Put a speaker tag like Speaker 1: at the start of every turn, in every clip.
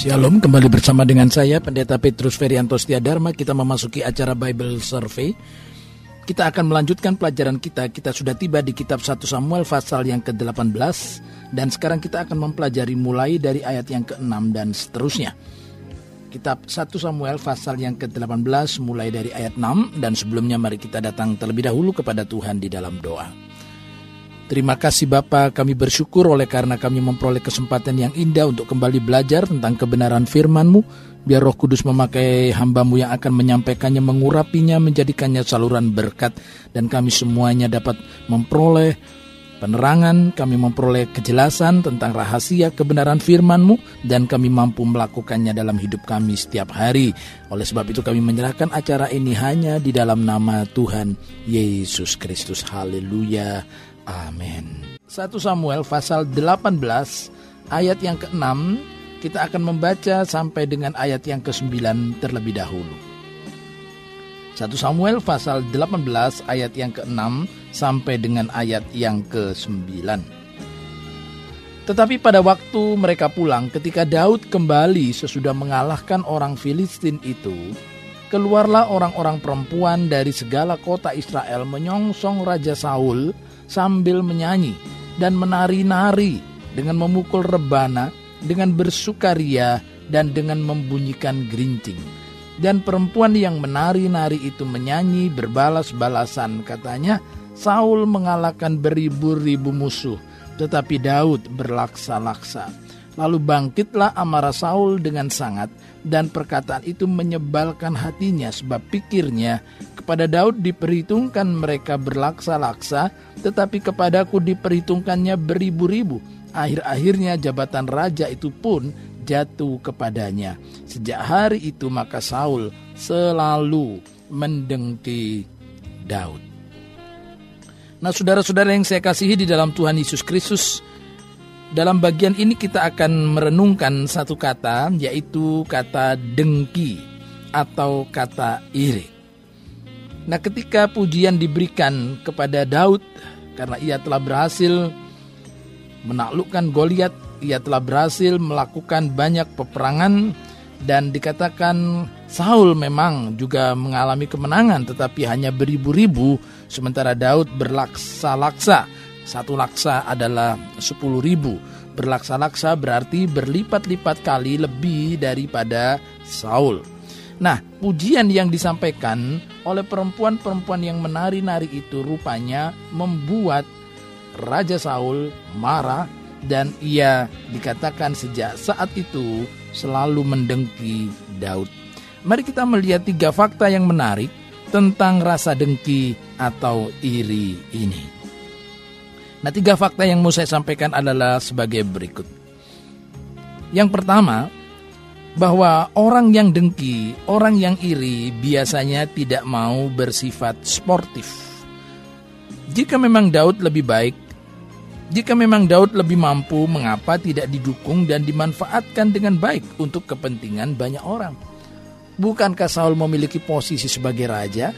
Speaker 1: Shalom, kembali bersama dengan saya Pendeta Petrus Ferianto Dharma. Kita memasuki acara Bible Survey. Kita akan melanjutkan pelajaran kita. Kita sudah tiba di kitab 1 Samuel pasal yang ke-18 dan sekarang kita akan mempelajari mulai dari ayat yang ke-6 dan seterusnya. Kitab 1 Samuel pasal yang ke-18 mulai dari ayat 6 dan sebelumnya mari kita datang terlebih dahulu kepada Tuhan di dalam doa. Terima kasih Bapa, kami bersyukur oleh karena kami memperoleh kesempatan yang indah untuk kembali belajar tentang kebenaran firman-Mu. Biar roh kudus memakai hambamu yang akan menyampaikannya, mengurapinya, menjadikannya saluran berkat. Dan kami semuanya dapat memperoleh penerangan, kami memperoleh kejelasan tentang rahasia kebenaran firman-Mu. Dan kami mampu melakukannya dalam hidup kami setiap hari. Oleh sebab itu kami menyerahkan acara ini hanya di dalam nama Tuhan Yesus Kristus. Haleluya. Amin. 1 Samuel pasal 18 ayat yang ke-6 kita akan membaca sampai dengan ayat yang ke-9 terlebih dahulu. 1 Samuel pasal 18 ayat yang ke-6 sampai dengan ayat yang ke-9. Tetapi pada waktu mereka pulang ketika Daud kembali sesudah mengalahkan orang Filistin itu, keluarlah orang-orang perempuan dari segala kota Israel menyongsong Raja Saul sambil menyanyi dan menari-nari dengan memukul rebana, dengan bersukaria dan dengan membunyikan gerincing. Dan perempuan yang menari-nari itu menyanyi berbalas-balasan katanya, Saul mengalahkan beribu-ribu musuh, tetapi Daud berlaksa-laksa. Lalu bangkitlah amarah Saul dengan sangat dan perkataan itu menyebalkan hatinya sebab pikirnya kepada Daud diperhitungkan mereka berlaksa-laksa tetapi kepadaku diperhitungkannya beribu-ribu. Akhir-akhirnya jabatan raja itu pun jatuh kepadanya. Sejak hari itu maka Saul selalu mendengki Daud. Nah saudara-saudara yang saya kasihi di dalam Tuhan Yesus Kristus, dalam bagian ini kita akan merenungkan satu kata yaitu kata dengki atau kata iri. Nah, ketika pujian diberikan kepada Daud karena ia telah berhasil menaklukkan Goliat, ia telah berhasil melakukan banyak peperangan dan dikatakan Saul memang juga mengalami kemenangan tetapi hanya beribu-ribu sementara Daud berlaksa-laksa satu laksa adalah sepuluh ribu. Berlaksa-laksa berarti berlipat-lipat kali lebih daripada Saul. Nah, pujian yang disampaikan oleh perempuan-perempuan yang menari-nari itu rupanya membuat Raja Saul marah dan ia dikatakan sejak saat itu selalu mendengki Daud. Mari kita melihat tiga fakta yang menarik tentang rasa dengki atau iri ini. Nah, tiga fakta yang mau saya sampaikan adalah sebagai berikut. Yang pertama, bahwa orang yang dengki, orang yang iri biasanya tidak mau bersifat sportif. Jika memang Daud lebih baik, jika memang Daud lebih mampu, mengapa tidak didukung dan dimanfaatkan dengan baik untuk kepentingan banyak orang? Bukankah Saul memiliki posisi sebagai raja?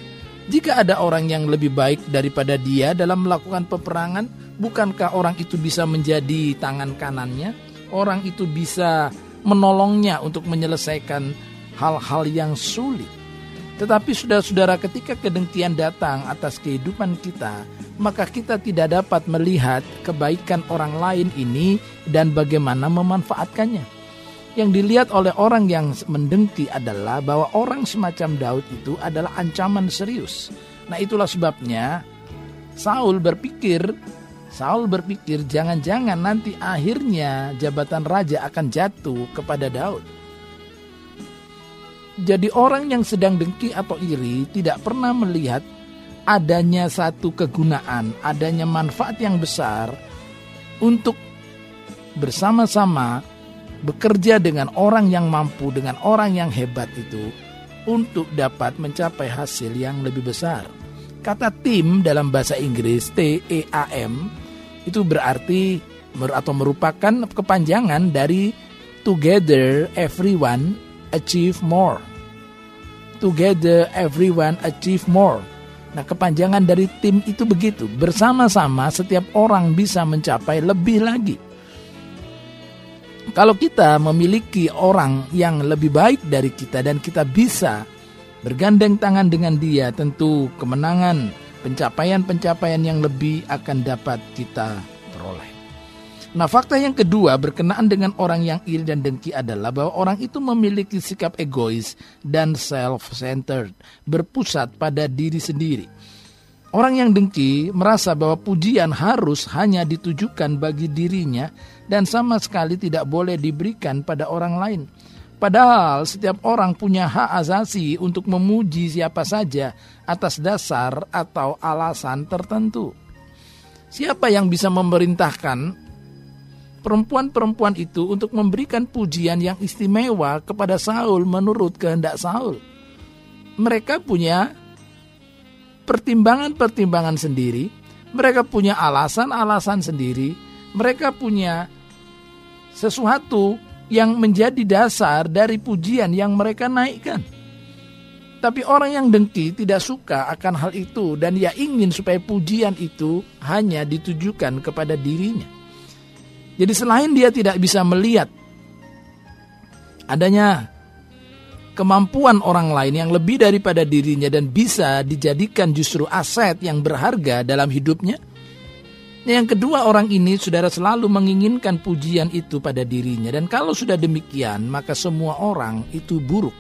Speaker 1: Jika ada orang yang lebih baik daripada dia dalam melakukan peperangan, bukankah orang itu bisa menjadi tangan kanannya? Orang itu bisa menolongnya untuk menyelesaikan hal-hal yang sulit. Tetapi saudara-saudara ketika kedengkian datang atas kehidupan kita, maka kita tidak dapat melihat kebaikan orang lain ini dan bagaimana memanfaatkannya. Yang dilihat oleh orang yang mendengki adalah bahwa orang semacam Daud itu adalah ancaman serius. Nah itulah sebabnya Saul berpikir Saul berpikir jangan-jangan nanti akhirnya jabatan raja akan jatuh kepada Daud. Jadi orang yang sedang dengki atau iri tidak pernah melihat adanya satu kegunaan, adanya manfaat yang besar untuk bersama-sama bekerja dengan orang yang mampu, dengan orang yang hebat itu untuk dapat mencapai hasil yang lebih besar. Kata tim dalam bahasa Inggris T E A M itu berarti atau merupakan kepanjangan dari together everyone achieve more. Together everyone achieve more. Nah, kepanjangan dari tim itu begitu. Bersama-sama setiap orang bisa mencapai lebih lagi. Kalau kita memiliki orang yang lebih baik dari kita dan kita bisa bergandeng tangan dengan dia, tentu kemenangan, pencapaian-pencapaian yang lebih akan dapat kita peroleh. Nah, fakta yang kedua berkenaan dengan orang yang iri dan dengki adalah bahwa orang itu memiliki sikap egois dan self-centered, berpusat pada diri sendiri. Orang yang dengki merasa bahwa pujian harus hanya ditujukan bagi dirinya dan sama sekali tidak boleh diberikan pada orang lain. Padahal setiap orang punya hak asasi untuk memuji siapa saja atas dasar atau alasan tertentu. Siapa yang bisa memerintahkan perempuan-perempuan itu untuk memberikan pujian yang istimewa kepada Saul menurut kehendak Saul. Mereka punya pertimbangan-pertimbangan sendiri, mereka punya alasan-alasan sendiri, mereka punya sesuatu yang menjadi dasar dari pujian yang mereka naikkan. Tapi orang yang dengki tidak suka akan hal itu dan ia ingin supaya pujian itu hanya ditujukan kepada dirinya. Jadi selain dia tidak bisa melihat adanya kemampuan orang lain yang lebih daripada dirinya dan bisa dijadikan justru aset yang berharga dalam hidupnya. Yang kedua orang ini saudara selalu menginginkan pujian itu pada dirinya dan kalau sudah demikian maka semua orang itu buruk.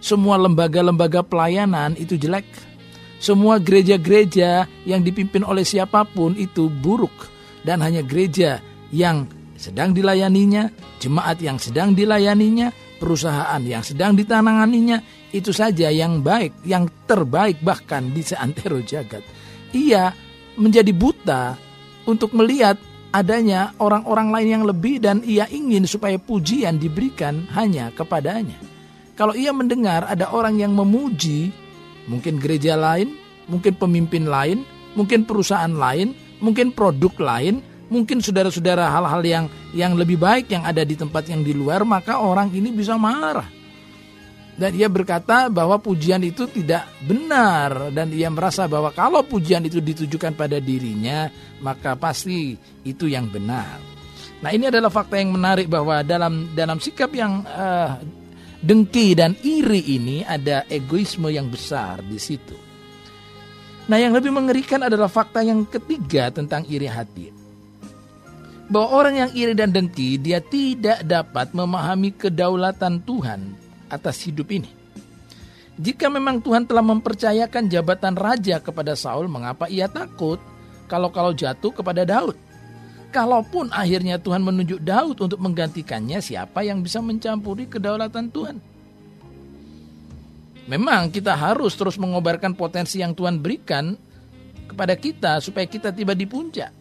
Speaker 1: Semua lembaga-lembaga pelayanan itu jelek. Semua gereja-gereja yang dipimpin oleh siapa pun itu buruk dan hanya gereja yang sedang dilayaninya, jemaat yang sedang dilayaninya, perusahaan yang sedang ditananganinya, itu saja yang baik, yang terbaik bahkan di seantero jagat. Ia menjadi buta untuk melihat adanya orang-orang lain yang lebih dan ia ingin supaya pujian diberikan hanya kepadanya. Kalau ia mendengar ada orang yang memuji, mungkin gereja lain, mungkin pemimpin lain, mungkin perusahaan lain, mungkin produk lain, mungkin saudara-saudara hal-hal yang yang lebih baik yang ada di tempat yang di luar maka orang ini bisa marah dan ia berkata bahwa pujian itu tidak benar dan ia merasa bahwa kalau pujian itu ditujukan pada dirinya maka pasti itu yang benar. Nah ini adalah fakta yang menarik bahwa dalam dalam sikap yang uh, dengki dan iri ini ada egoisme yang besar di situ. Nah yang lebih mengerikan adalah fakta yang ketiga tentang iri hati bahwa orang yang iri dan dengki dia tidak dapat memahami kedaulatan Tuhan atas hidup ini. Jika memang Tuhan telah mempercayakan jabatan raja kepada Saul, mengapa ia takut kalau-kalau jatuh kepada Daud? Kalaupun akhirnya Tuhan menunjuk Daud untuk menggantikannya, siapa yang bisa mencampuri kedaulatan Tuhan? Memang kita harus terus mengobarkan potensi yang Tuhan berikan kepada kita supaya kita tiba di puncak.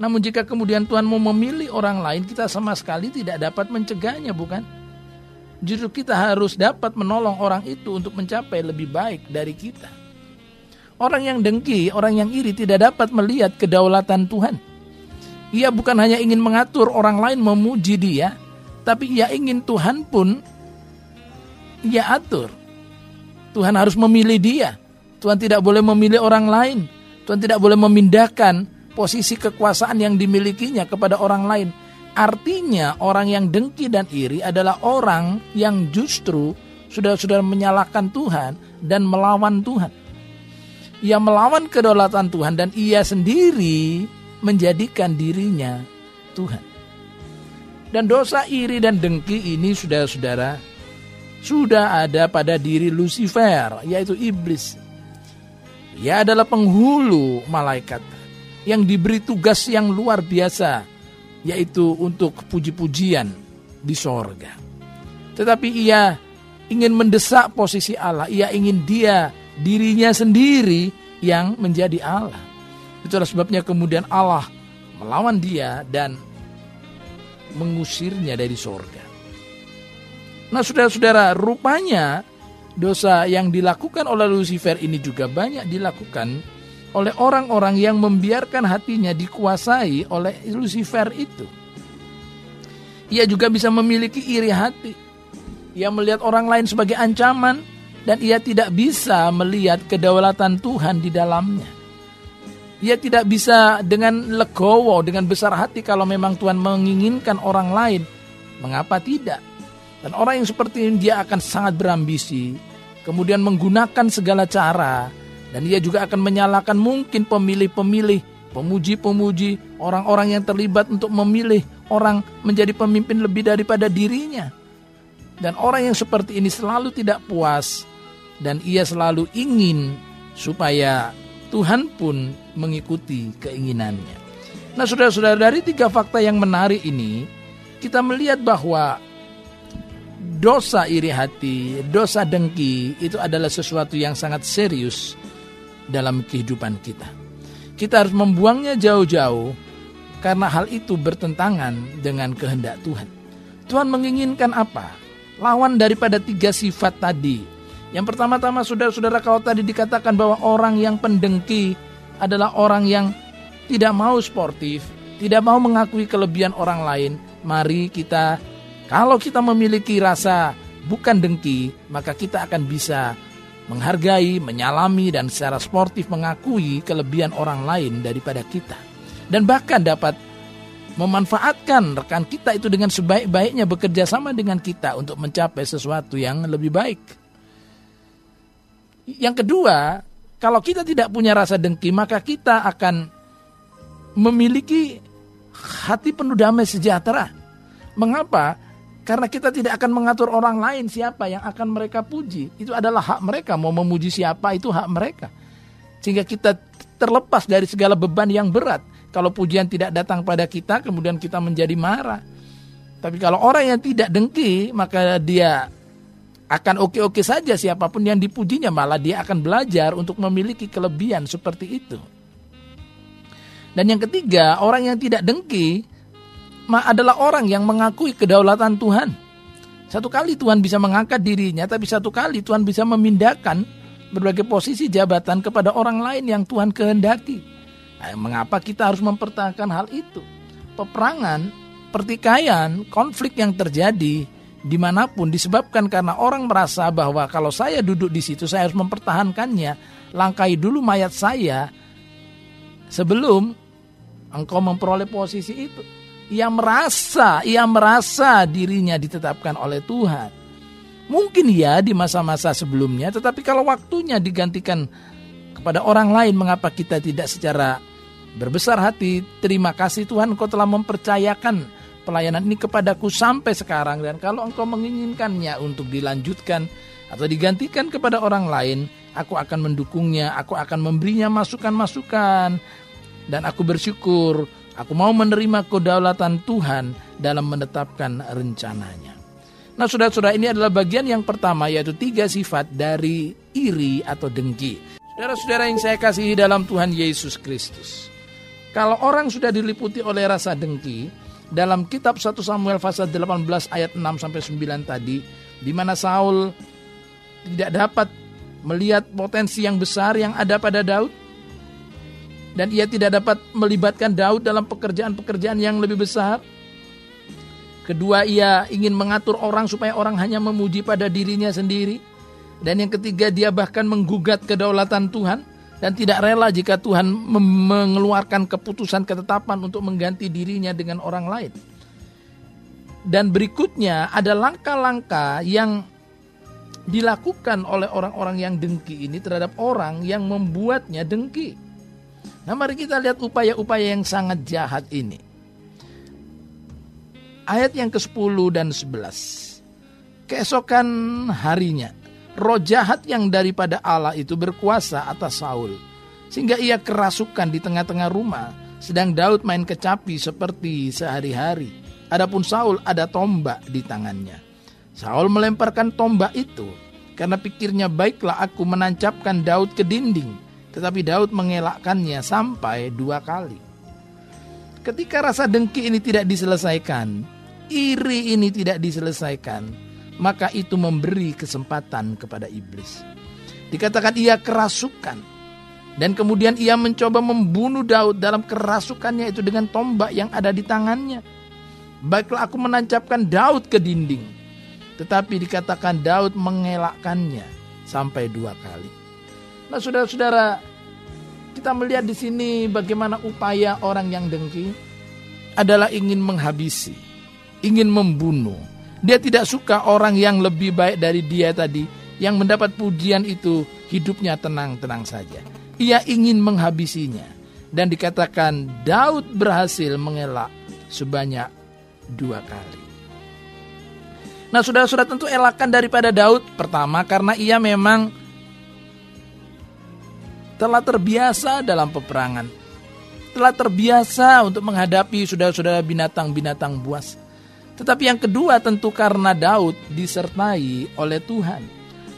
Speaker 1: Namun jika kemudian Tuhan mau memilih orang lain, kita sama sekali tidak dapat mencegahnya, bukan? Justru kita harus dapat menolong orang itu untuk mencapai lebih baik dari kita. Orang yang dengki, orang yang iri tidak dapat melihat kedaulatan Tuhan. Ia bukan hanya ingin mengatur orang lain memuji dia, tapi ia ingin Tuhan pun ia atur. Tuhan harus memilih dia. Tuhan tidak boleh memilih orang lain. Tuhan tidak boleh memindahkan posisi kekuasaan yang dimilikinya kepada orang lain. Artinya orang yang dengki dan iri adalah orang yang justru sudah-sudah menyalahkan Tuhan dan melawan Tuhan. Ia melawan kedaulatan Tuhan dan ia sendiri menjadikan dirinya Tuhan. Dan dosa iri dan dengki ini sudah-saudara sudah ada pada diri Lucifer yaitu iblis. Ia adalah penghulu malaikat yang diberi tugas yang luar biasa, yaitu untuk puji-pujian di sorga. Tetapi ia ingin mendesak posisi Allah, ia ingin dia dirinya sendiri yang menjadi Allah. Itulah sebabnya kemudian Allah melawan dia dan mengusirnya dari sorga. Nah saudara-saudara, rupanya dosa yang dilakukan oleh Lucifer ini juga banyak dilakukan oleh orang-orang yang membiarkan hatinya dikuasai oleh Lucifer itu. Ia juga bisa memiliki iri hati. Ia melihat orang lain sebagai ancaman dan ia tidak bisa melihat kedaulatan Tuhan di dalamnya. Ia tidak bisa dengan legowo, dengan besar hati kalau memang Tuhan menginginkan orang lain Mengapa tidak? Dan orang yang seperti ini dia akan sangat berambisi, kemudian menggunakan segala cara, dan dia juga akan menyalahkan mungkin pemilih-pemilih, pemuji-pemuji, orang-orang yang terlibat untuk memilih orang menjadi pemimpin lebih daripada dirinya. Dan orang yang seperti ini selalu tidak puas, dan ia selalu ingin supaya Tuhan pun mengikuti keinginannya. Nah, saudara-saudara, dari tiga fakta yang menarik ini, kita melihat bahwa dosa iri hati, dosa dengki itu adalah sesuatu yang sangat serius dalam kehidupan kita. Kita harus membuangnya jauh-jauh karena hal itu bertentangan dengan kehendak Tuhan. Tuhan menginginkan apa? Lawan daripada tiga sifat tadi. Yang pertama-tama saudara-saudara kalau tadi dikatakan bahwa orang yang pendengki adalah orang yang tidak mau sportif, tidak mau mengakui kelebihan orang lain. Mari kita kalau kita memiliki rasa bukan dengki, maka kita akan bisa menghargai, menyalami, dan secara sportif mengakui kelebihan orang lain daripada kita. Dan bahkan dapat memanfaatkan rekan kita itu dengan sebaik-baiknya bekerja sama dengan kita untuk mencapai sesuatu yang lebih baik. Yang kedua, kalau kita tidak punya rasa dengki, maka kita akan memiliki hati penuh damai sejahtera. Mengapa? Karena kita tidak akan mengatur orang lain siapa yang akan mereka puji. Itu adalah hak mereka. Mau memuji siapa itu hak mereka. Sehingga kita terlepas dari segala beban yang berat. Kalau pujian tidak datang pada kita, kemudian kita menjadi marah. Tapi kalau orang yang tidak dengki, maka dia akan oke-oke saja siapa pun yang dipujinya. Malah dia akan belajar untuk memiliki kelebihan seperti itu. Dan yang ketiga, orang yang tidak dengki, adalah orang yang mengakui kedaulatan Tuhan. Satu kali Tuhan bisa mengangkat dirinya, tapi satu kali Tuhan bisa memindahkan berbagai posisi jabatan kepada orang lain yang Tuhan kehendaki. Nah, mengapa kita harus mempertahankan hal itu? Peperangan, pertikaian, konflik yang terjadi di mana pun disebabkan karena orang merasa bahwa kalau saya duduk di situ saya harus mempertahankannya. Langkai dulu mayat saya sebelum engkau memperoleh posisi itu. Ia merasa, ia merasa dirinya ditetapkan oleh Tuhan. Mungkin ya di masa-masa sebelumnya, tetapi kalau waktunya digantikan kepada orang lain, mengapa kita tidak secara berbesar hati, terima kasih Tuhan engkau telah mempercayakan pelayanan ini kepadaku sampai sekarang dan kalau engkau menginginkannya untuk dilanjutkan atau digantikan kepada orang lain, aku akan mendukungnya, aku akan memberinya masukan-masukan dan aku bersyukur Aku mau menerima kedaulatan Tuhan dalam menetapkan rencananya. Nah saudara-saudara ini adalah bagian yang pertama yaitu tiga sifat dari iri atau dengki. Saudara-saudara yang saya kasihi dalam Tuhan Yesus Kristus. Kalau orang sudah diliputi oleh rasa dengki, dalam kitab 1 Samuel pasal 18 ayat 6 sampai 9 tadi, di mana Saul tidak dapat melihat potensi yang besar yang ada pada Daud, dan ia tidak dapat melibatkan Daud dalam pekerjaan-pekerjaan yang lebih besar. Kedua, ia ingin mengatur orang supaya orang hanya memuji pada dirinya sendiri. Dan yang ketiga, dia bahkan menggugat kedaulatan Tuhan dan tidak rela jika Tuhan mengeluarkan keputusan ketetapan untuk mengganti dirinya dengan orang lain. Dan berikutnya ada langkah-langkah yang dilakukan oleh orang-orang yang dengki ini terhadap orang yang membuatnya dengki. Nah mari kita lihat upaya-upaya yang sangat jahat ini. Ayat yang ke-10 dan 11. Keesokan harinya, roh jahat yang daripada Allah itu berkuasa atas Saul. Sehingga ia kerasukan di tengah-tengah rumah, sedang Daud main kecapi seperti sehari-hari. Adapun Saul ada tombak di tangannya. Saul melemparkan tombak itu karena pikirnya baiklah aku menancapkan Daud ke dinding tetapi Daud mengelakkannya sampai dua kali. Ketika rasa dengki ini tidak diselesaikan, iri ini tidak diselesaikan, maka itu memberi kesempatan kepada iblis. Dikatakan ia kerasukan, dan kemudian ia mencoba membunuh Daud dalam kerasukannya itu dengan tombak yang ada di tangannya. Baiklah aku menancapkan Daud ke dinding, tetapi dikatakan Daud mengelakkannya sampai dua kali. Nah, saudara-saudara, kita melihat di sini bagaimana upaya orang yang dengki adalah ingin menghabisi, ingin membunuh. Dia tidak suka orang yang lebih baik dari dia tadi yang mendapat pujian itu hidupnya tenang-tenang saja. Ia ingin menghabisinya. Dan dikatakan Daud berhasil mengelak sebanyak dua kali. Nah saudara-saudara tentu elakan daripada Daud pertama karena ia memang telah terbiasa dalam peperangan. Telah terbiasa untuk menghadapi saudara-saudara binatang-binatang buas. Tetapi yang kedua tentu karena Daud disertai oleh Tuhan.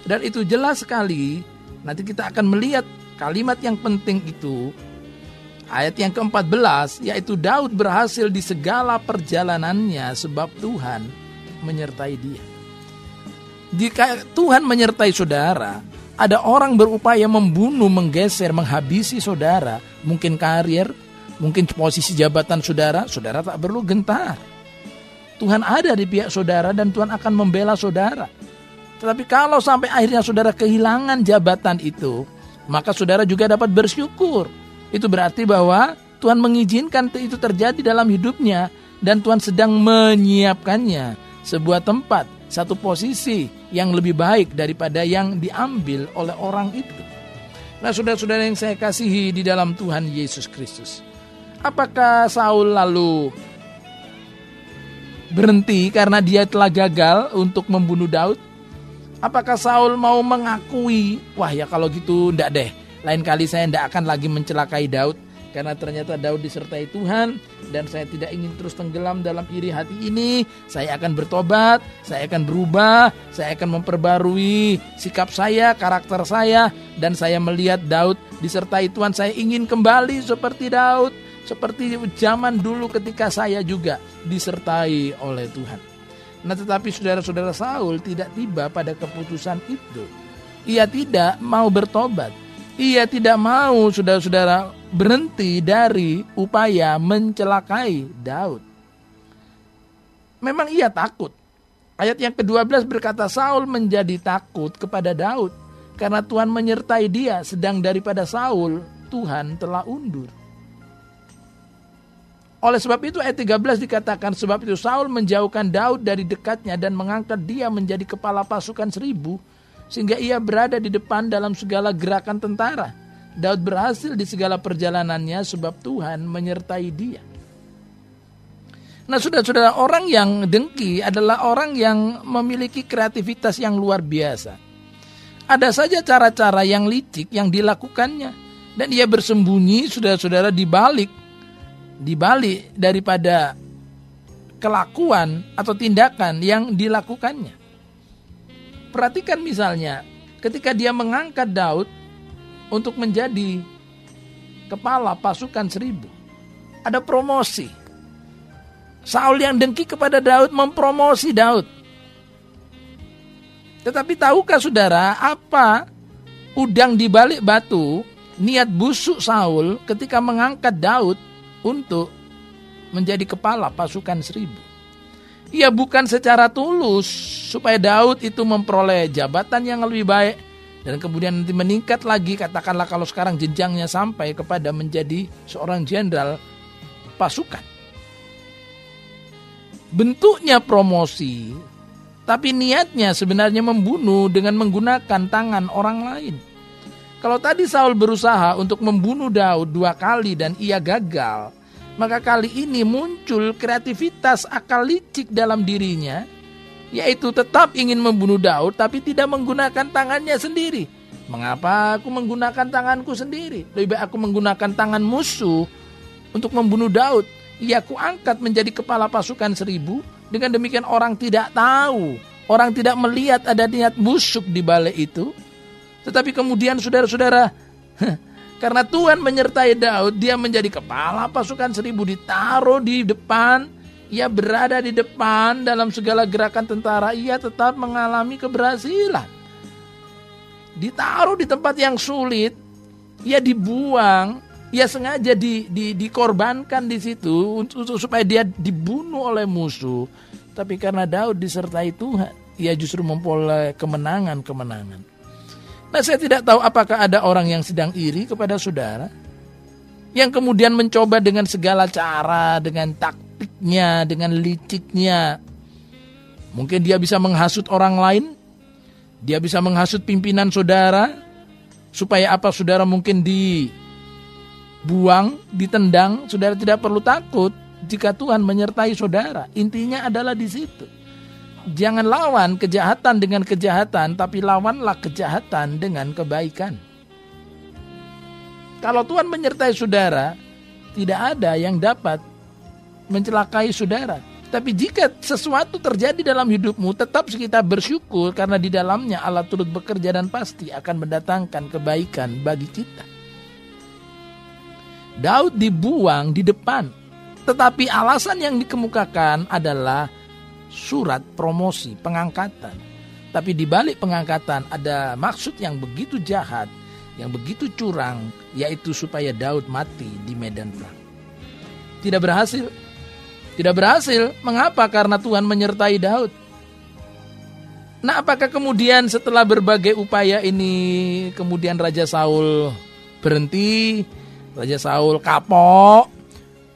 Speaker 1: Dan itu jelas sekali nanti kita akan melihat kalimat yang penting itu Ayat yang ke-14 yaitu Daud berhasil di segala perjalanannya sebab Tuhan menyertai dia. Jika Tuhan menyertai saudara, ada orang berupaya membunuh, menggeser, menghabisi saudara, mungkin karir, mungkin posisi jabatan saudara, saudara tak perlu gentar. Tuhan ada di pihak saudara dan Tuhan akan membela saudara. Tetapi kalau sampai akhirnya saudara kehilangan jabatan itu, maka saudara juga dapat bersyukur itu berarti bahwa Tuhan mengizinkan itu terjadi dalam hidupnya dan Tuhan sedang menyiapkannya sebuah tempat, satu posisi yang lebih baik daripada yang diambil oleh orang itu. Nah, saudara-saudara yang saya kasihi di dalam Tuhan Yesus Kristus. Apakah Saul lalu berhenti karena dia telah gagal untuk membunuh Daud? Apakah Saul mau mengakui, wah ya kalau gitu ndak deh, lain kali saya tidak akan lagi mencelakai Daud karena ternyata Daud disertai Tuhan dan saya tidak ingin terus tenggelam dalam iri hati ini. Saya akan bertobat, saya akan berubah, saya akan memperbarui sikap saya, karakter saya dan saya melihat Daud disertai Tuhan. Saya ingin kembali seperti Daud, seperti zaman dulu ketika saya juga disertai oleh Tuhan. Nah, tetapi saudara-saudara Saul tidak tiba pada keputusan itu. Ia tidak mau bertobat ia tidak mau saudara-saudara berhenti dari upaya mencelakai Daud. Memang ia takut. Ayat yang ke-12 berkata Saul menjadi takut kepada Daud karena Tuhan menyertai dia sedang daripada Saul Tuhan telah undur. Oleh sebab itu ayat 13 dikatakan sebab itu Saul menjauhkan Daud dari dekatnya dan mengangkat dia menjadi kepala pasukan seribu sehingga ia berada di depan dalam segala gerakan tentara. Daud berhasil di segala perjalanannya sebab Tuhan menyertai dia. Nah, saudara-saudara, orang yang dengki adalah orang yang memiliki kreativitas yang luar biasa. Ada saja cara-cara yang licik yang dilakukannya dan ia bersembunyi saudara-saudara di balik di balik daripada kelakuan atau tindakan yang dilakukannya. Perhatikan misalnya ketika dia mengangkat Daud untuk menjadi kepala pasukan seribu. Ada promosi. Saul yang dengki kepada Daud mempromosi Daud. Tetapi tahukah saudara apa udang di balik batu niat busuk Saul ketika mengangkat Daud untuk menjadi kepala pasukan seribu? Ya bukan secara tulus supaya Daud itu memperoleh jabatan yang lebih baik dan kemudian nanti meningkat lagi katakanlah kalau sekarang jenjangnya sampai kepada menjadi seorang jenderal pasukan. Bentuknya promosi tapi niatnya sebenarnya membunuh dengan menggunakan tangan orang lain. Kalau tadi Saul berusaha untuk membunuh Daud dua kali dan ia gagal, maka kali ini muncul kreativitas akal licik dalam dirinya, yaitu tetap ingin membunuh Daud tapi tidak menggunakan tangannya sendiri. Mengapa aku menggunakan tanganku sendiri? Lebih baik aku menggunakan tangan musuh untuk membunuh Daud. Ia aku angkat menjadi kepala pasukan seribu. Dengan demikian orang tidak tahu. Orang tidak melihat ada niat busuk di balik itu. Tetapi kemudian saudara-saudara, Karena Tuhan menyertai Daud, dia menjadi kepala pasukan seribu ditaruh di depan. Ia berada di depan dalam segala gerakan tentara, ia tetap mengalami keberhasilan. Ditaruh di tempat yang sulit, ia dibuang, ia sengaja di, di, dikorbankan di situ untuk supaya dia dibunuh oleh musuh. Tapi karena Daud disertai Tuhan, ia justru memperoleh kemenangan-kemenangan. Nah saya tidak tahu apakah ada orang yang sedang iri kepada saudara. Yang kemudian mencoba dengan segala cara, dengan taktik triknya, dengan liciknya. Mungkin dia bisa menghasut orang lain, dia bisa menghasut pimpinan saudara, supaya apa saudara mungkin dibuang, ditendang, saudara tidak perlu takut jika Tuhan menyertai saudara. Intinya adalah di situ. Jangan lawan kejahatan dengan kejahatan, tapi lawanlah kejahatan dengan kebaikan. Kalau Tuhan menyertai saudara, tidak ada yang dapat mencelakai saudara. Tapi jika sesuatu terjadi dalam hidupmu, tetap kita bersyukur karena di dalamnya Allah turut bekerja dan pasti akan mendatangkan kebaikan bagi kita. Daud dibuang di depan, tetapi alasan yang dikemukakan adalah surat promosi pengangkatan. Tapi di balik pengangkatan ada maksud yang begitu jahat, yang begitu curang, yaitu supaya Daud mati di medan perang. Tidak berhasil, tidak berhasil. Mengapa? Karena Tuhan menyertai Daud. Nah, apakah kemudian setelah berbagai upaya ini, kemudian Raja Saul berhenti, Raja Saul kapok,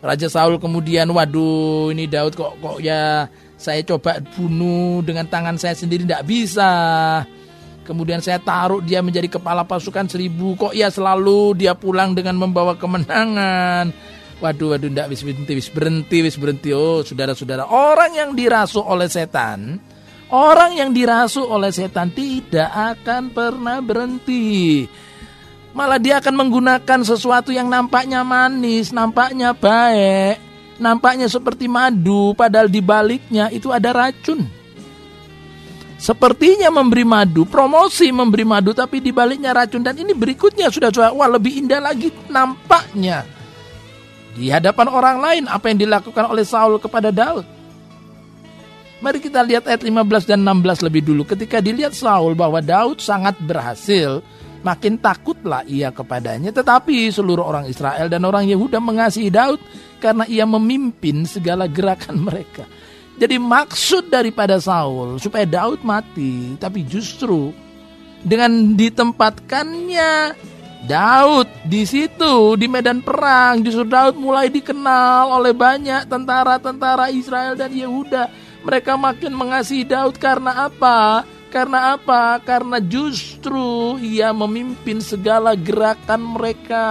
Speaker 1: Raja Saul kemudian, waduh, ini Daud kok kok ya saya coba bunuh dengan tangan saya sendiri tidak bisa. Kemudian saya taruh dia menjadi kepala pasukan seribu, kok ya selalu dia pulang dengan membawa kemenangan. Waduh, waduh, ndak wis berhenti, wis berhenti, wis berhenti. Oh, saudara-saudara, orang yang dirasuk oleh setan, orang yang dirasuk oleh setan tidak akan pernah berhenti. Malah dia akan menggunakan sesuatu yang nampaknya manis, nampaknya baik, nampaknya seperti madu, padahal di baliknya itu ada racun. Sepertinya memberi madu, promosi memberi madu, tapi di baliknya racun. Dan ini berikutnya sudah, sudah wah lebih indah lagi nampaknya di hadapan orang lain apa yang dilakukan oleh Saul kepada Daud. Mari kita lihat ayat 15 dan 16 lebih dulu. Ketika dilihat Saul bahwa Daud sangat berhasil, makin takutlah ia kepadanya. Tetapi seluruh orang Israel dan orang Yehuda mengasihi Daud karena ia memimpin segala gerakan mereka. Jadi maksud daripada Saul supaya Daud mati, tapi justru dengan ditempatkannya Daud di situ di medan perang justru Daud mulai dikenal oleh banyak tentara-tentara Israel dan Yehuda. Mereka makin mengasihi Daud karena apa? Karena apa? Karena justru ia memimpin segala gerakan mereka.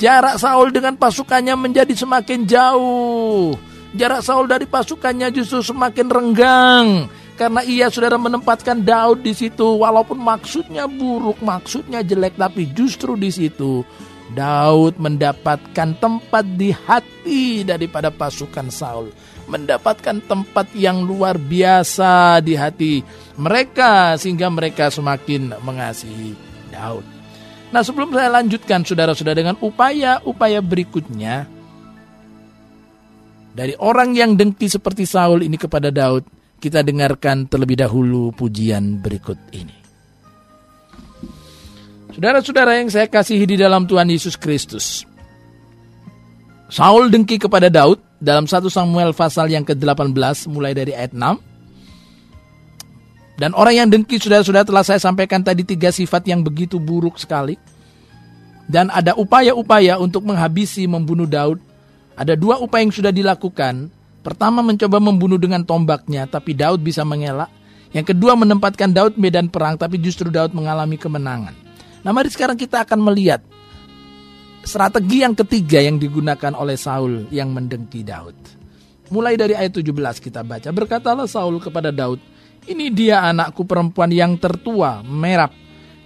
Speaker 1: Jarak Saul dengan pasukannya menjadi semakin jauh. Jarak Saul dari pasukannya justru semakin renggang karena ia saudara menempatkan Daud di situ walaupun maksudnya buruk, maksudnya jelek tapi justru di situ Daud mendapatkan tempat di hati daripada pasukan Saul, mendapatkan tempat yang luar biasa di hati mereka sehingga mereka semakin mengasihi Daud. Nah, sebelum saya lanjutkan saudara-saudara dengan upaya-upaya berikutnya dari orang yang dengki seperti Saul ini kepada Daud, kita dengarkan terlebih dahulu pujian berikut ini. Saudara-saudara yang saya kasihi di dalam Tuhan Yesus Kristus. Saul dengki kepada Daud dalam 1 Samuel pasal yang ke-18 mulai dari ayat 6. Dan orang yang dengki saudara-saudara telah saya sampaikan tadi tiga sifat yang begitu buruk sekali. Dan ada upaya-upaya untuk menghabisi, membunuh Daud. Ada dua upaya yang sudah dilakukan Pertama mencoba membunuh dengan tombaknya, tapi Daud bisa mengelak. Yang kedua menempatkan Daud medan perang, tapi justru Daud mengalami kemenangan. Nah mari sekarang kita akan melihat strategi yang ketiga yang digunakan oleh Saul yang mendengki Daud. Mulai dari ayat 17 kita baca, berkatalah Saul kepada Daud, ini dia anakku perempuan yang tertua, merah.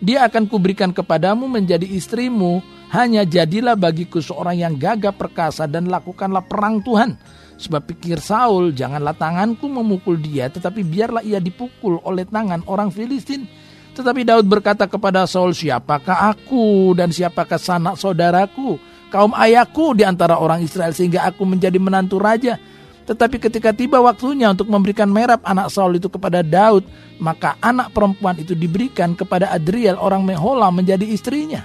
Speaker 1: Dia akan kuberikan kepadamu menjadi istrimu, hanya jadilah bagiku seorang yang gagah perkasa dan lakukanlah perang Tuhan Sebab pikir Saul, janganlah tanganku memukul dia, tetapi biarlah ia dipukul oleh tangan orang Filistin. Tetapi Daud berkata kepada Saul, siapakah aku dan siapakah sanak saudaraku, kaum ayahku di antara orang Israel sehingga aku menjadi menantu raja. Tetapi ketika tiba waktunya untuk memberikan merap anak Saul itu kepada Daud, maka anak perempuan itu diberikan kepada Adriel orang Mehola menjadi istrinya.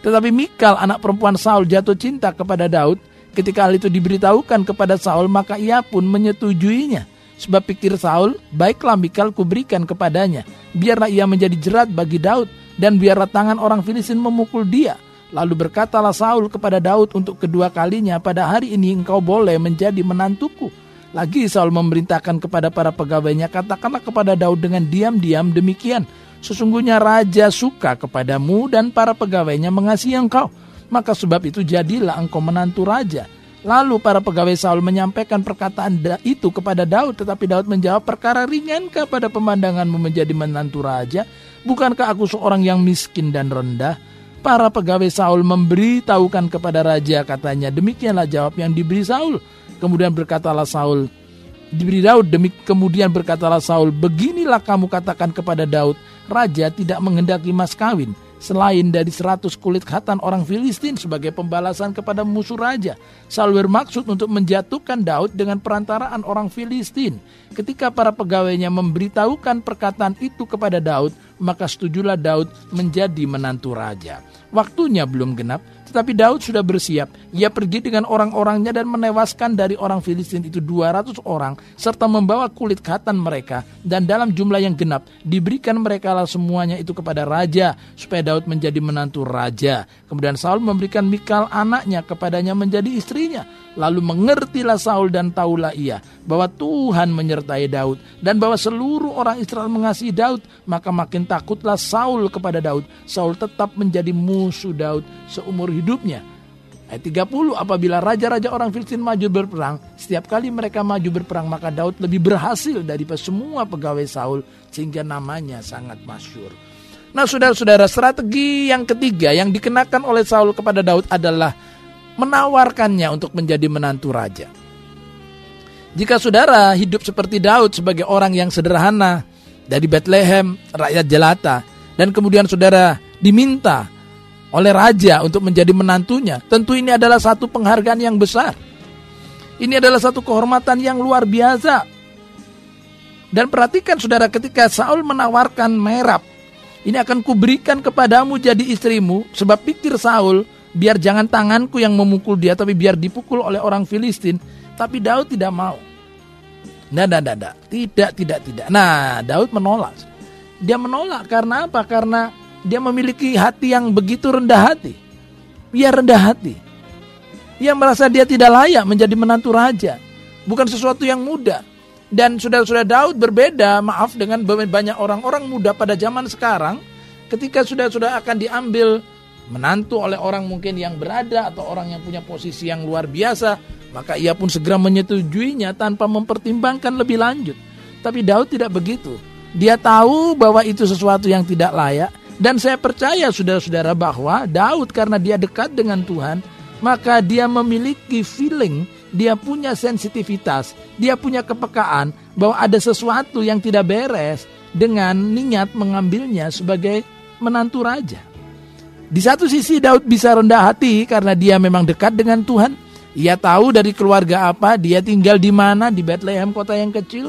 Speaker 1: Tetapi Mikal anak perempuan Saul jatuh cinta kepada Daud Ketika hal itu diberitahukan kepada Saul, maka ia pun menyetujuinya. Sebab pikir Saul, baiklah Mikal kuberikan kepadanya. Biarlah ia menjadi jerat bagi Daud, dan biarlah tangan orang Filistin memukul dia. Lalu berkatalah Saul kepada Daud untuk kedua kalinya, pada hari ini engkau boleh menjadi menantuku. Lagi Saul memerintahkan kepada para pegawainya, katakanlah kepada Daud dengan diam-diam demikian. Sesungguhnya raja suka kepadamu dan para pegawainya mengasihi engkau. Maka sebab itu jadilah engkau menantu raja. Lalu para pegawai Saul menyampaikan perkataan itu kepada Daud, tetapi Daud menjawab, perkara ringan kepada pemandanganmu menjadi menantu raja? Bukankah aku seorang yang miskin dan rendah? Para pegawai Saul memberitahukan kepada raja, katanya, demikianlah jawab yang diberi Saul. Kemudian berkatalah Saul, diberi Daud, demi kemudian berkatalah Saul, beginilah kamu katakan kepada Daud, raja tidak menghendaki mas kawin, selain dari seratus kulit khatan orang Filistin sebagai pembalasan kepada musuh raja. Saul bermaksud untuk menjatuhkan Daud dengan perantaraan orang Filistin. Ketika para pegawainya memberitahukan perkataan itu kepada Daud, maka setujulah Daud menjadi menantu raja. Waktunya belum genap, tetapi Daud sudah bersiap. Ia pergi dengan orang-orangnya dan menewaskan dari orang Filistin itu 200 orang serta membawa kulit khatan mereka dan dalam jumlah yang genap diberikan mereka lah semuanya itu kepada raja supaya Daud menjadi menantu raja. Kemudian Saul memberikan Mikal anaknya kepadanya menjadi istrinya. Lalu mengertilah Saul dan taulah ia bahwa Tuhan menyertai Daud dan bahwa seluruh orang Israel mengasihi Daud, maka makin takutlah Saul kepada Daud. Saul tetap menjadi musuh Daud seumur hidup hidupnya. Ayat 30, apabila raja-raja orang Filistin maju berperang, setiap kali mereka maju berperang, maka Daud lebih berhasil daripada semua pegawai Saul, sehingga namanya sangat masyur. Nah saudara-saudara, strategi yang ketiga yang dikenakan oleh Saul kepada Daud adalah menawarkannya untuk menjadi menantu raja. Jika saudara hidup seperti Daud sebagai orang yang sederhana dari Bethlehem, rakyat jelata, dan kemudian saudara diminta oleh raja untuk menjadi menantunya. Tentu ini adalah satu penghargaan yang besar. Ini adalah satu kehormatan yang luar biasa. Dan perhatikan saudara ketika Saul menawarkan Merab, ini akan kuberikan kepadamu jadi istrimu, sebab pikir Saul, biar jangan tanganku yang memukul dia, tapi biar dipukul oleh orang Filistin. Tapi Daud tidak mau. Nah, nah, nah, nah. Tidak, tidak, tidak. Nah, Daud menolak. Dia menolak karena apa? Karena dia memiliki hati yang begitu rendah hati. Dia rendah hati. Dia merasa dia tidak layak menjadi menantu raja. Bukan sesuatu yang mudah. Dan sudah-sudah Daud berbeda, maaf dengan banyak orang-orang muda pada zaman sekarang, ketika sudah-sudah akan diambil menantu oleh orang mungkin yang berada atau orang yang punya posisi yang luar biasa, maka ia pun segera menyetujuinya tanpa mempertimbangkan lebih lanjut. Tapi Daud tidak begitu. Dia tahu bahwa itu sesuatu yang tidak layak, dan saya percaya saudara-saudara bahwa Daud karena dia dekat dengan Tuhan, maka dia memiliki feeling, dia punya sensitivitas, dia punya kepekaan bahwa ada sesuatu yang tidak beres dengan niat mengambilnya sebagai menantu raja. Di satu sisi Daud bisa rendah hati karena dia memang dekat dengan Tuhan. Ia tahu dari keluarga apa, dia tinggal di mana di Bethlehem kota yang kecil.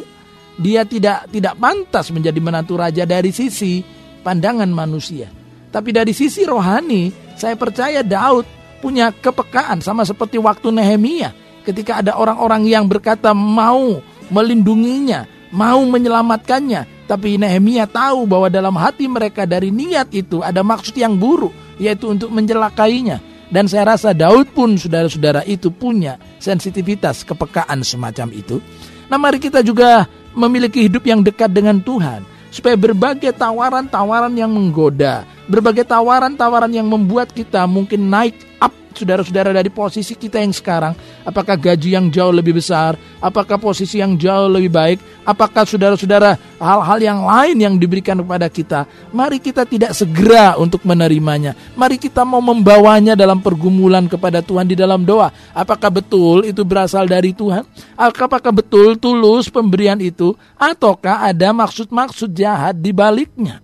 Speaker 1: Dia tidak tidak pantas menjadi menantu raja dari sisi pandangan manusia. Tapi dari sisi rohani, saya percaya Daud punya kepekaan sama seperti waktu Nehemia ketika ada orang-orang yang berkata mau melindunginya, mau menyelamatkannya, tapi Nehemia tahu bahwa dalam hati mereka dari niat itu ada maksud yang buruk, yaitu untuk menjelakainya. Dan saya rasa Daud pun saudara-saudara itu punya sensitivitas kepekaan semacam itu. Nah mari kita juga memiliki hidup yang dekat dengan Tuhan supaya berbagai tawaran-tawaran yang menggoda, berbagai tawaran-tawaran yang membuat kita mungkin naik saudara-saudara dari posisi kita yang sekarang, apakah gaji yang jauh lebih besar, apakah posisi yang jauh lebih baik, apakah saudara-saudara hal-hal yang lain yang diberikan kepada kita, mari kita tidak segera untuk menerimanya. Mari kita mau membawanya dalam pergumulan kepada Tuhan di dalam doa. Apakah betul itu berasal dari Tuhan? Apakah betul tulus pemberian itu ataukah ada maksud-maksud jahat di baliknya?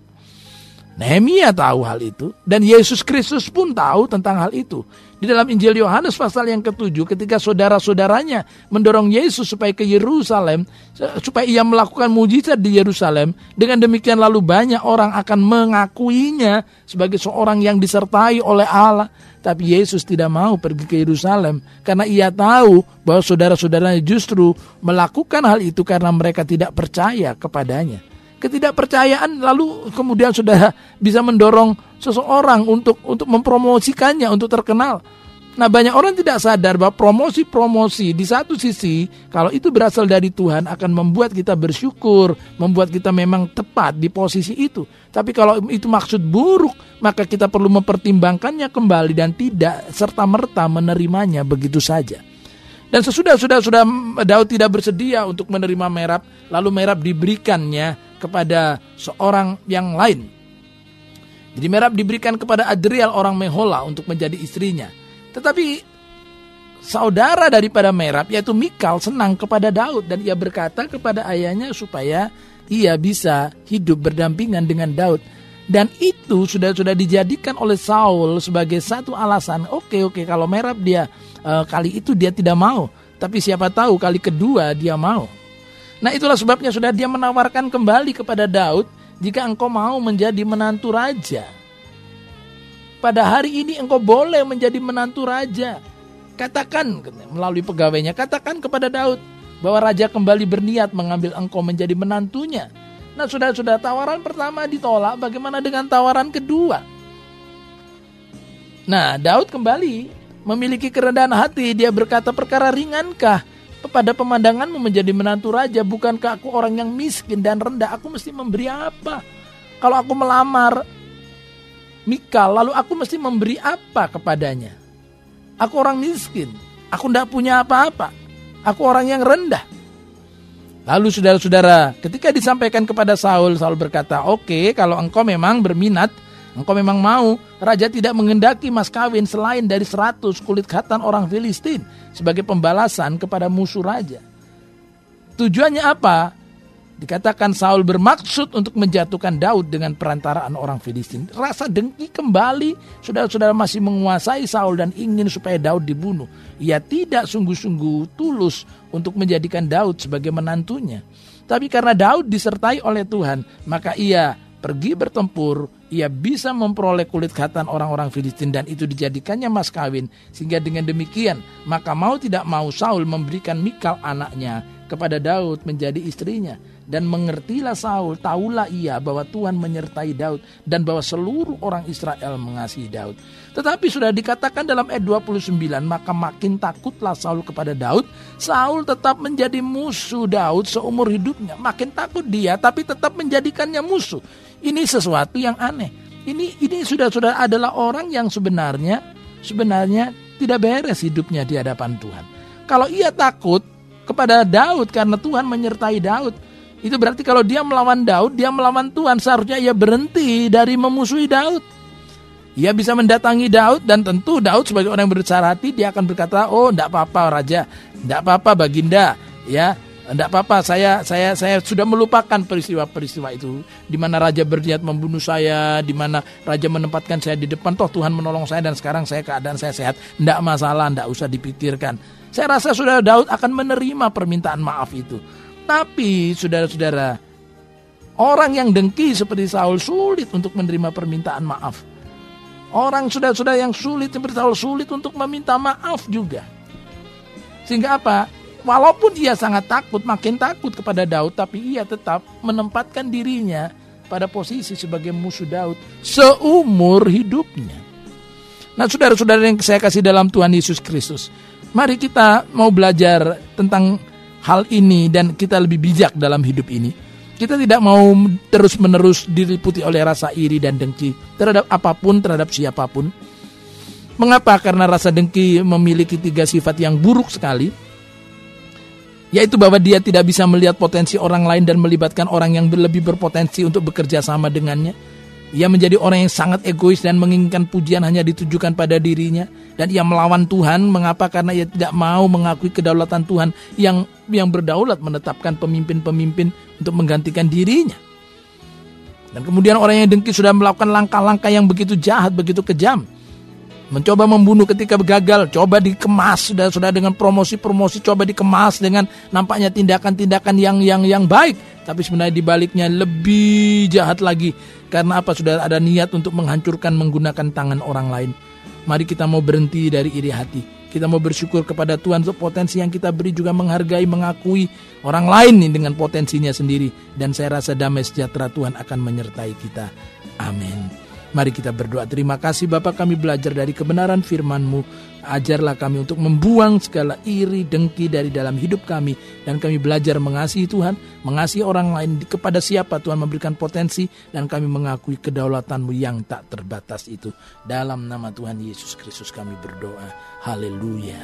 Speaker 1: Nehemia tahu hal itu dan Yesus Kristus pun tahu tentang hal itu. Di dalam Injil Yohanes pasal yang ketujuh ketika saudara-saudaranya mendorong Yesus supaya ke Yerusalem supaya ia melakukan mujizat di Yerusalem dengan demikian lalu banyak orang akan mengakuinya sebagai seorang yang disertai oleh Allah. Tapi Yesus tidak mau pergi ke Yerusalem karena ia tahu bahwa saudara-saudaranya justru melakukan hal itu karena mereka tidak percaya kepadanya ketidakpercayaan lalu kemudian sudah bisa mendorong seseorang untuk untuk mempromosikannya untuk terkenal. Nah banyak orang tidak sadar bahwa promosi-promosi di satu sisi kalau itu berasal dari Tuhan akan membuat kita bersyukur, membuat kita memang tepat di posisi itu. Tapi kalau itu maksud buruk maka kita perlu mempertimbangkannya kembali dan tidak serta merta menerimanya begitu saja. Dan sesudah sudah sudah Daud tidak bersedia untuk menerima merab, lalu merab diberikannya kepada seorang yang lain. Jadi merab diberikan kepada Adriel orang Mehola untuk menjadi istrinya. Tetapi saudara daripada Merab yaitu Mikal senang kepada Daud dan ia berkata kepada ayahnya supaya ia bisa hidup berdampingan dengan Daud. Dan itu sudah sudah dijadikan oleh Saul sebagai satu alasan. Oke oke kalau Merab dia uh, kali itu dia tidak mau, tapi siapa tahu kali kedua dia mau. Nah itulah sebabnya sudah dia menawarkan kembali kepada Daud jika engkau mau menjadi menantu raja. Pada hari ini engkau boleh menjadi menantu raja. Katakan melalui pegawainya, katakan kepada Daud bahwa raja kembali berniat mengambil engkau menjadi menantunya. Nah sudah-sudah tawaran pertama ditolak, bagaimana dengan tawaran kedua? Nah Daud kembali memiliki kerendahan hati, dia berkata perkara ringankah pada pemandanganmu menjadi menantu raja, bukankah aku orang yang miskin dan rendah, aku mesti memberi apa? Kalau aku melamar Mikal, lalu aku mesti memberi apa kepadanya? Aku orang miskin, aku tidak punya apa-apa, aku orang yang rendah. Lalu saudara-saudara, ketika disampaikan kepada Saul, Saul berkata, oke okay, kalau engkau memang berminat, engkau memang mau, raja tidak mengendaki mas kawin selain dari seratus kulit khatan orang Filistin sebagai pembalasan kepada musuh raja. Tujuannya apa? Dikatakan Saul bermaksud untuk menjatuhkan Daud dengan perantaraan orang Filistin. Rasa dengki kembali, saudara-saudara masih menguasai Saul dan ingin supaya Daud dibunuh. Ia tidak sungguh-sungguh tulus untuk menjadikan Daud sebagai menantunya. Tapi karena Daud disertai oleh Tuhan, maka ia pergi bertempur, ia bisa memperoleh kulit khatan orang-orang Filistin dan itu dijadikannya mas kawin. Sehingga dengan demikian, maka mau tidak mau Saul memberikan Mikal anaknya kepada Daud menjadi istrinya. Dan mengertilah Saul, tahulah ia bahwa Tuhan menyertai Daud dan bahwa seluruh orang Israel mengasihi Daud. Tetapi sudah dikatakan dalam ayat 29, maka makin takutlah Saul kepada Daud. Saul tetap menjadi musuh Daud seumur hidupnya. Makin takut dia, tapi tetap menjadikannya musuh. Ini sesuatu yang aneh. Ini ini sudah sudah adalah orang yang sebenarnya sebenarnya tidak beres hidupnya di hadapan Tuhan. Kalau ia takut kepada Daud karena Tuhan menyertai Daud, itu berarti kalau dia melawan Daud, dia melawan Tuhan. Seharusnya ia berhenti dari memusuhi Daud. Ia bisa mendatangi Daud dan tentu Daud sebagai orang yang berbesar hati dia akan berkata, "Oh, tidak apa-apa raja, tidak apa-apa baginda." Ya, tidak apa-apa, saya saya saya sudah melupakan peristiwa-peristiwa itu di mana raja berniat membunuh saya, di mana raja menempatkan saya di depan, toh Tuhan menolong saya dan sekarang saya keadaan saya sehat. Tidak masalah, tidak usah dipikirkan. Saya rasa sudah Daud akan menerima permintaan maaf itu. Tapi saudara-saudara, orang yang dengki seperti Saul sulit untuk menerima permintaan maaf. Orang sudah-sudah yang sulit seperti Saul sulit untuk meminta maaf juga. Sehingga apa? Walaupun ia sangat takut, makin takut kepada Daud, tapi ia tetap menempatkan dirinya pada posisi sebagai musuh Daud seumur hidupnya. Nah, saudara-saudara yang saya kasih dalam Tuhan Yesus Kristus, mari kita mau belajar tentang hal ini dan kita lebih bijak dalam hidup ini. Kita tidak mau terus-menerus diliputi oleh rasa iri dan dengki terhadap apa pun, terhadap siapa pun. Mengapa? Karena rasa dengki memiliki tiga sifat yang buruk sekali. Yaitu bahwa dia tidak bisa melihat potensi orang lain dan melibatkan orang yang lebih berpotensi untuk bekerja sama dengannya ia menjadi orang yang sangat egois dan menginginkan pujian hanya ditujukan pada dirinya dan ia melawan Tuhan mengapa karena ia tidak mau mengakui kedaulatan Tuhan yang yang berdaulat menetapkan pemimpin-pemimpin untuk menggantikan dirinya. Dan kemudian orang yang dengki sudah melakukan langkah-langkah yang begitu jahat, begitu kejam. Mencoba membunuh ketika gagal, coba dikemas sudah sudah dengan promosi-promosi, coba dikemas dengan nampaknya tindakan-tindakan yang yang yang baik, tapi sebenarnya dibaliknya lebih jahat lagi karena apa? Sudah ada niat untuk menghancurkan menggunakan tangan orang lain. Mari kita mau berhenti dari iri hati. Kita mau bersyukur kepada Tuhan untuk potensi yang kita beri juga menghargai, mengakui orang lain nih dengan potensinya sendiri. Dan saya rasa damai sejahtera Tuhan akan menyertai kita. Amin. Mari kita berdoa. Terima kasih Bapak kami belajar dari kebenaran firman-Mu. Ajarlah kami untuk membuang segala iri, dengki dari dalam hidup kami. Dan kami belajar mengasihi Tuhan, mengasihi orang lain kepada siapa Tuhan memberikan potensi. Dan kami mengakui kedaulatan-Mu yang tak terbatas itu. Dalam nama Tuhan Yesus Kristus kami berdoa. Haleluya.